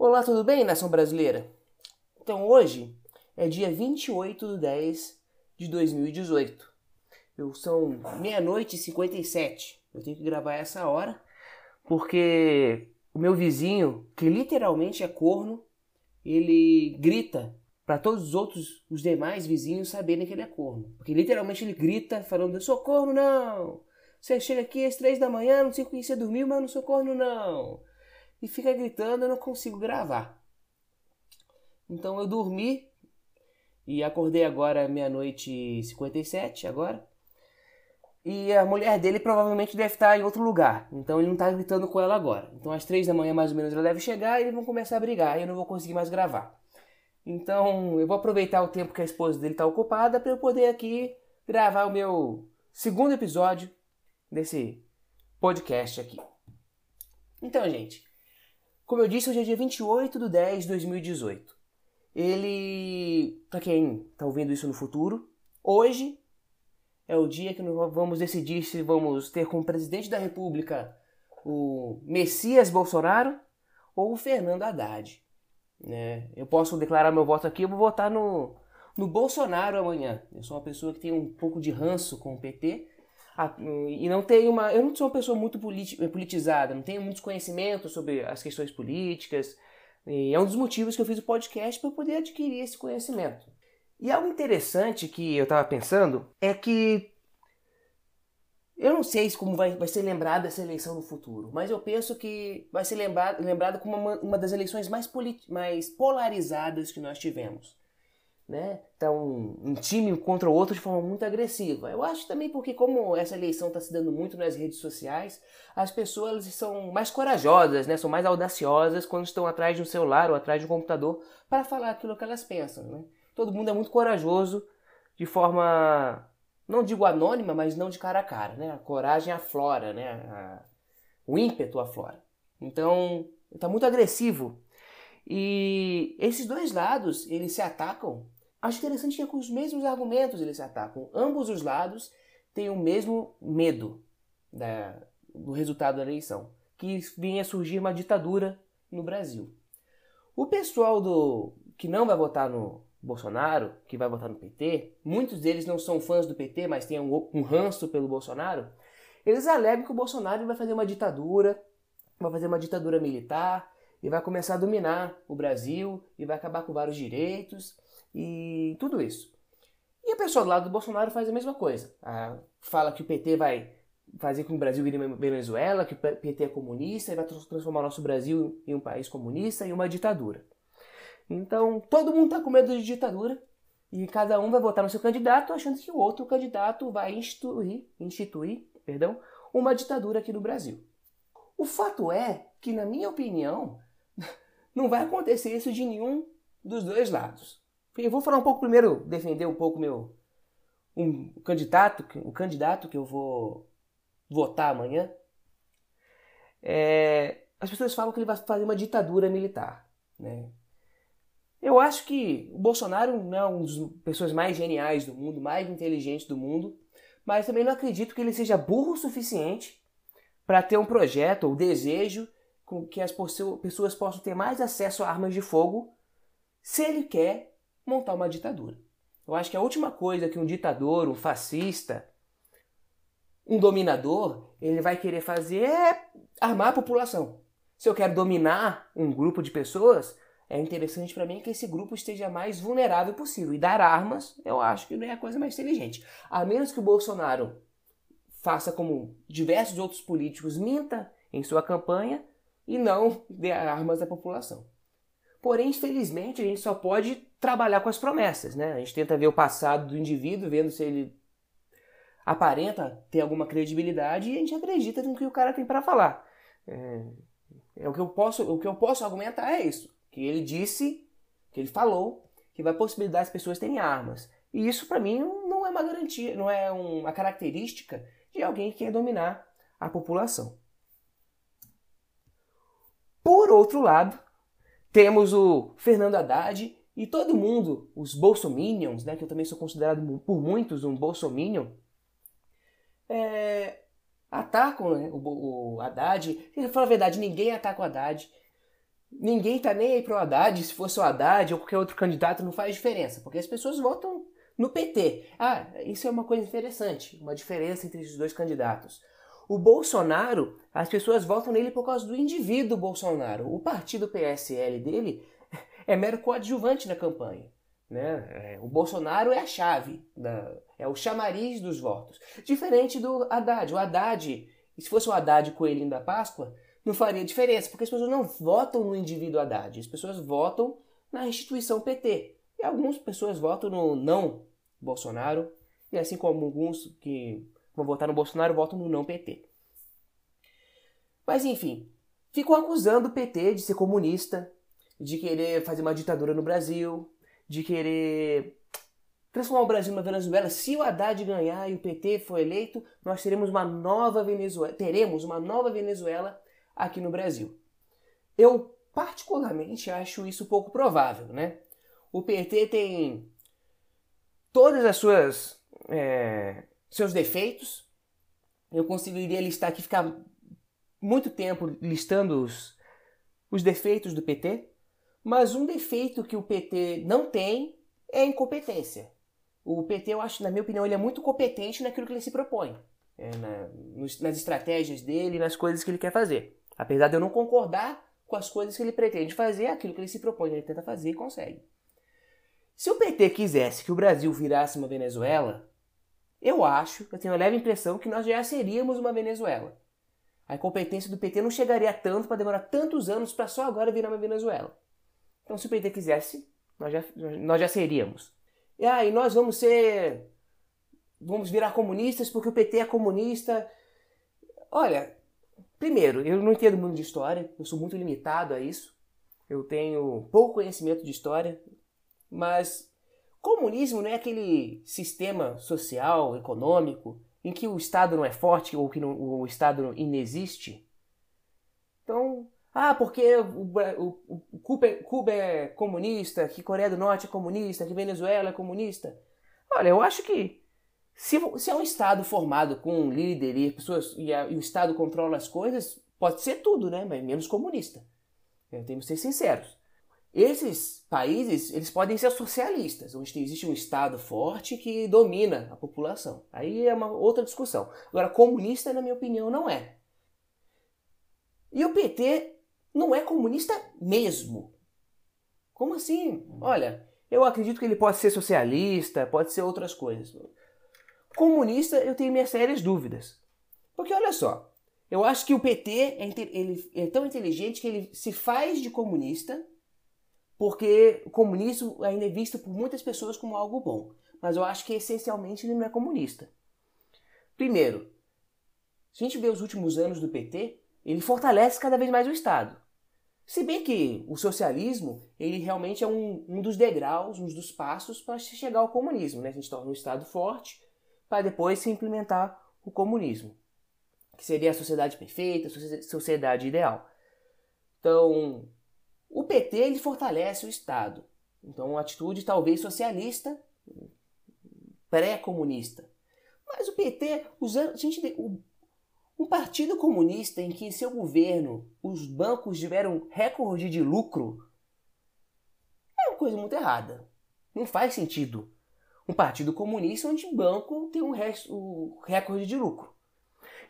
Olá, tudo bem, nação brasileira? Então hoje é dia 28 de 10 de 2018. Eu, são meia-noite e 57. Eu tenho que gravar essa hora porque o meu vizinho, que literalmente é corno, ele grita para todos os outros, os demais vizinhos saberem que ele é corno. Porque literalmente ele grita falando: Eu sou corno, não! Você chega aqui às três da manhã, não sei o que você dormiu, mas não sou corno, não! E fica gritando, eu não consigo gravar. Então eu dormi e acordei agora meia-noite e 57 agora. E a mulher dele provavelmente deve estar em outro lugar. Então ele não está gritando com ela agora. Então às três da manhã mais ou menos ela deve chegar e eles vão começar a brigar. E eu não vou conseguir mais gravar. Então eu vou aproveitar o tempo que a esposa dele está ocupada para eu poder aqui gravar o meu segundo episódio desse podcast aqui. Então, gente, como eu disse, hoje é dia 28 de 10 de 2018. Ele, para quem está ouvindo isso no futuro, hoje é o dia que nós vamos decidir se vamos ter como presidente da República o Messias Bolsonaro ou o Fernando Haddad. Né? Eu posso declarar meu voto aqui, eu vou votar no, no Bolsonaro amanhã. Eu sou uma pessoa que tem um pouco de ranço com o PT e não tenho uma. Eu não sou uma pessoa muito politizada, não tenho muitos conhecimentos sobre as questões políticas. E é um dos motivos que eu fiz o podcast para poder adquirir esse conhecimento. E algo interessante que eu estava pensando é que eu não sei como vai, vai ser lembrada essa eleição no futuro, mas eu penso que vai ser lembrada, lembrada como uma, uma das eleições mais, mais polarizadas que nós tivemos né? Tá um, um, time contra o outro de forma muito agressiva. Eu acho também porque como essa eleição está se dando muito nas redes sociais, as pessoas são mais corajosas, né? São mais audaciosas quando estão atrás de um celular ou atrás de um computador para falar aquilo que elas pensam, né? Todo mundo é muito corajoso de forma não digo anônima, mas não de cara a cara, né? A coragem aflora, né? A, o ímpeto aflora. Então, está muito agressivo. E esses dois lados, eles se atacam Acho interessante que é com os mesmos argumentos eles se atacam. Ambos os lados têm o mesmo medo da, do resultado da eleição, que vinha surgir uma ditadura no Brasil. O pessoal do que não vai votar no Bolsonaro, que vai votar no PT, muitos deles não são fãs do PT, mas têm um, um ranço pelo Bolsonaro, eles alegam que o Bolsonaro vai fazer uma ditadura, vai fazer uma ditadura militar, e vai começar a dominar o Brasil, e vai acabar com vários direitos, e tudo isso. E a pessoa do lado do Bolsonaro faz a mesma coisa. Ah, fala que o PT vai fazer com que o Brasil vire Venezuela, que o PT é comunista e vai transformar o nosso Brasil em um país comunista e uma ditadura. Então, todo mundo está com medo de ditadura e cada um vai votar no seu candidato achando que o outro candidato vai instituir, instituir perdão, uma ditadura aqui no Brasil. O fato é que, na minha opinião, não vai acontecer isso de nenhum dos dois lados. Eu vou falar um pouco primeiro, defender um pouco meu um candidato, o candidato que eu vou votar amanhã. É, as pessoas falam que ele vai fazer uma ditadura militar, né? Eu acho que o Bolsonaro não é uma das pessoas mais geniais do mundo, mais inteligentes do mundo, mas também não acredito que ele seja burro o suficiente para ter um projeto ou desejo com que as pessoas possam ter mais acesso a armas de fogo se ele quer montar uma ditadura. Eu acho que a última coisa que um ditador, um fascista, um dominador, ele vai querer fazer é armar a população. Se eu quero dominar um grupo de pessoas, é interessante para mim que esse grupo esteja mais vulnerável possível. E dar armas, eu acho que não é a coisa mais inteligente. A menos que o Bolsonaro faça como diversos outros políticos, minta em sua campanha e não dê armas à população. Porém, infelizmente, a gente só pode trabalhar com as promessas, né? A gente tenta ver o passado do indivíduo, vendo se ele aparenta ter alguma credibilidade e a gente acredita no que o cara tem para falar. É, é, o que eu posso, o que eu posso argumentar é isso, que ele disse, que ele falou, que vai possibilitar as pessoas terem armas. E isso para mim não é uma garantia, não é uma característica de alguém que quer dominar a população. Por outro lado, temos o Fernando Haddad e todo mundo, os bolsominions, né, que eu também sou considerado por muitos um bolsominion, é, atacam né, o, o Haddad. Pra falar a verdade, ninguém ataca o Haddad. ninguém tá nem aí pro Haddad, se fosse o Haddad ou qualquer outro candidato não faz diferença, porque as pessoas votam no PT. Ah, isso é uma coisa interessante, uma diferença entre os dois candidatos. O Bolsonaro, as pessoas votam nele por causa do indivíduo Bolsonaro. O partido PSL dele é mero coadjuvante na campanha. Né? É, o Bolsonaro é a chave, da, é o chamariz dos votos. Diferente do Haddad. O Haddad, se fosse o Haddad coelhinho da Páscoa, não faria diferença, porque as pessoas não votam no indivíduo Haddad, as pessoas votam na instituição PT. E algumas pessoas votam no não Bolsonaro, e assim como alguns que vão votar no Bolsonaro votam no não PT. Mas enfim, ficam acusando o PT de ser comunista, de querer fazer uma ditadura no Brasil, de querer transformar o Brasil numa Venezuela. Se o Haddad ganhar e o PT for eleito, nós teremos uma nova Venezuela, teremos uma nova Venezuela aqui no Brasil. Eu particularmente acho isso pouco provável, né? O PT tem todas as suas é, seus defeitos. Eu conseguiria listar aqui ficar muito tempo listando os, os defeitos do PT, mas um defeito que o PT não tem é a incompetência. O PT, eu acho, na minha opinião, ele é muito competente naquilo que ele se propõe, é, na, nos, nas estratégias dele, nas coisas que ele quer fazer. Apesar de eu não concordar com as coisas que ele pretende fazer, aquilo que ele se propõe, ele tenta fazer e consegue. Se o PT quisesse que o Brasil virasse uma Venezuela, eu acho, eu tenho a leve impressão que nós já seríamos uma Venezuela. A incompetência do PT não chegaria tanto para demorar tantos anos para só agora virar uma Venezuela. Então, se o PT quisesse, nós já, nós já seríamos. E aí, ah, nós vamos ser. Vamos virar comunistas porque o PT é comunista. Olha, primeiro, eu não entendo muito de história, eu sou muito limitado a isso. Eu tenho pouco conhecimento de história, mas comunismo não é aquele sistema social, econômico, em que o Estado não é forte ou que não, o Estado inexiste. Ah, porque o, o, o Cuba, é, Cuba, é comunista, que Coreia do Norte é comunista, que Venezuela é comunista. Olha, eu acho que se, se é um Estado formado com um líder e, pessoas, e, a, e o Estado controla as coisas, pode ser tudo, né? Mas menos comunista. Eu tenho que ser sinceros. Esses países, eles podem ser socialistas, onde existe um Estado forte que domina a população. Aí é uma outra discussão. Agora, comunista, na minha opinião, não é. E o PT não é comunista mesmo. Como assim? Olha, eu acredito que ele pode ser socialista, pode ser outras coisas. Comunista, eu tenho minhas sérias dúvidas. Porque olha só, eu acho que o PT é, ele é tão inteligente que ele se faz de comunista porque o comunismo ainda é visto por muitas pessoas como algo bom. Mas eu acho que essencialmente ele não é comunista. Primeiro, se a gente vê os últimos anos do PT, ele fortalece cada vez mais o Estado. Se bem que o socialismo, ele realmente é um, um dos degraus, um dos passos para chegar ao comunismo. Né? A gente torna um Estado forte para depois se implementar o comunismo, que seria a sociedade perfeita, a sociedade ideal. Então, o PT ele fortalece o Estado. Então, uma atitude talvez socialista, pré-comunista. Mas o PT, usando, a gente, o, um partido comunista em que em seu governo os bancos tiveram recorde de lucro é uma coisa muito errada. Não faz sentido. Um partido comunista onde o banco tem um, um recorde de lucro.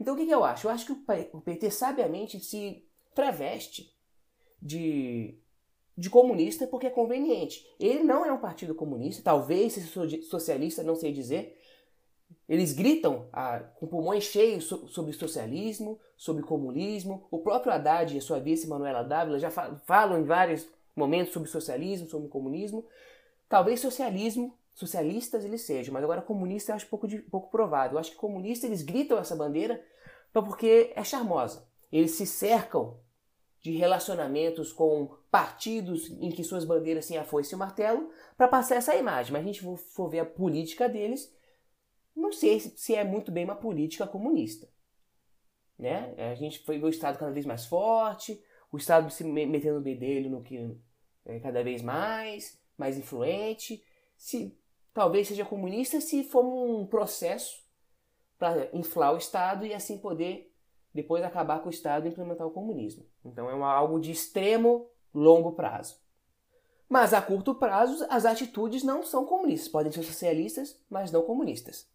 Então o que, que eu acho? Eu acho que o PT sabiamente se traveste de, de comunista porque é conveniente. Ele não é um partido comunista, talvez seja socialista, não sei dizer. Eles gritam ah, com pulmões cheios so, sobre socialismo, sobre comunismo. O próprio Haddad e a sua vice Manuela Dávila já falam em vários momentos sobre socialismo, sobre comunismo. Talvez socialismo, socialistas eles sejam, mas agora comunista eu acho pouco, de, pouco provável. Eu acho que comunista eles gritam essa bandeira porque é charmosa. Eles se cercam de relacionamentos com partidos em que suas bandeiras têm a foice e o martelo para passar essa imagem. Mas a gente for ver a política deles, não sei se é muito bem uma política comunista. Né? A gente foi o Estado cada vez mais forte, o Estado se metendo o bedelho no que é cada vez mais, mais influente. Se talvez seja comunista se for um processo para inflar o Estado e assim poder depois acabar com o Estado e implementar o comunismo. Então é algo de extremo, longo prazo. Mas a curto prazo, as atitudes não são comunistas. Podem ser socialistas, mas não comunistas.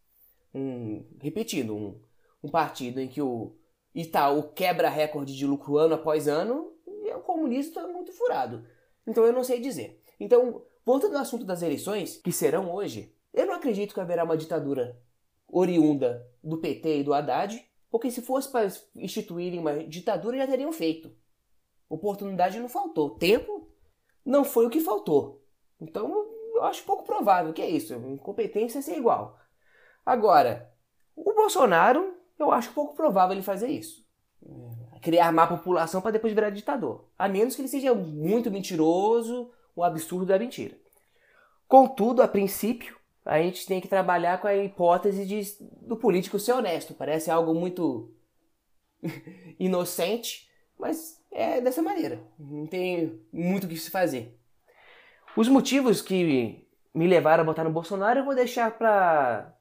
Um, repetindo, um, um partido em que o Itaú quebra recorde de lucro ano após ano, e o comunismo está muito furado. Então eu não sei dizer. Então, voltando ao assunto das eleições, que serão hoje, eu não acredito que haverá uma ditadura oriunda do PT e do Haddad, porque se fosse para instituírem uma ditadura já teriam feito. Oportunidade não faltou. Tempo não foi o que faltou. Então eu acho pouco provável que é isso. Incompetência é ser igual. Agora, o Bolsonaro, eu acho pouco provável ele fazer isso. Criar má população para depois virar ditador. A menos que ele seja muito mentiroso, o absurdo da mentira. Contudo, a princípio, a gente tem que trabalhar com a hipótese de, do político ser honesto. Parece algo muito inocente, mas é dessa maneira. Não tem muito o que se fazer. Os motivos que me levaram a votar no Bolsonaro eu vou deixar para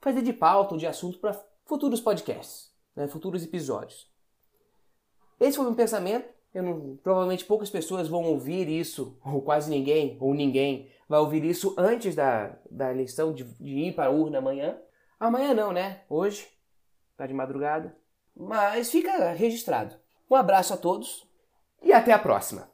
fazer de pauta ou de assunto para futuros podcasts, né, futuros episódios. Esse foi meu pensamento. Não, provavelmente poucas pessoas vão ouvir isso, ou quase ninguém, ou ninguém, vai ouvir isso antes da, da eleição, de, de ir para a urna amanhã. Amanhã não, né? Hoje, tá de madrugada. Mas fica registrado. Um abraço a todos e até a próxima.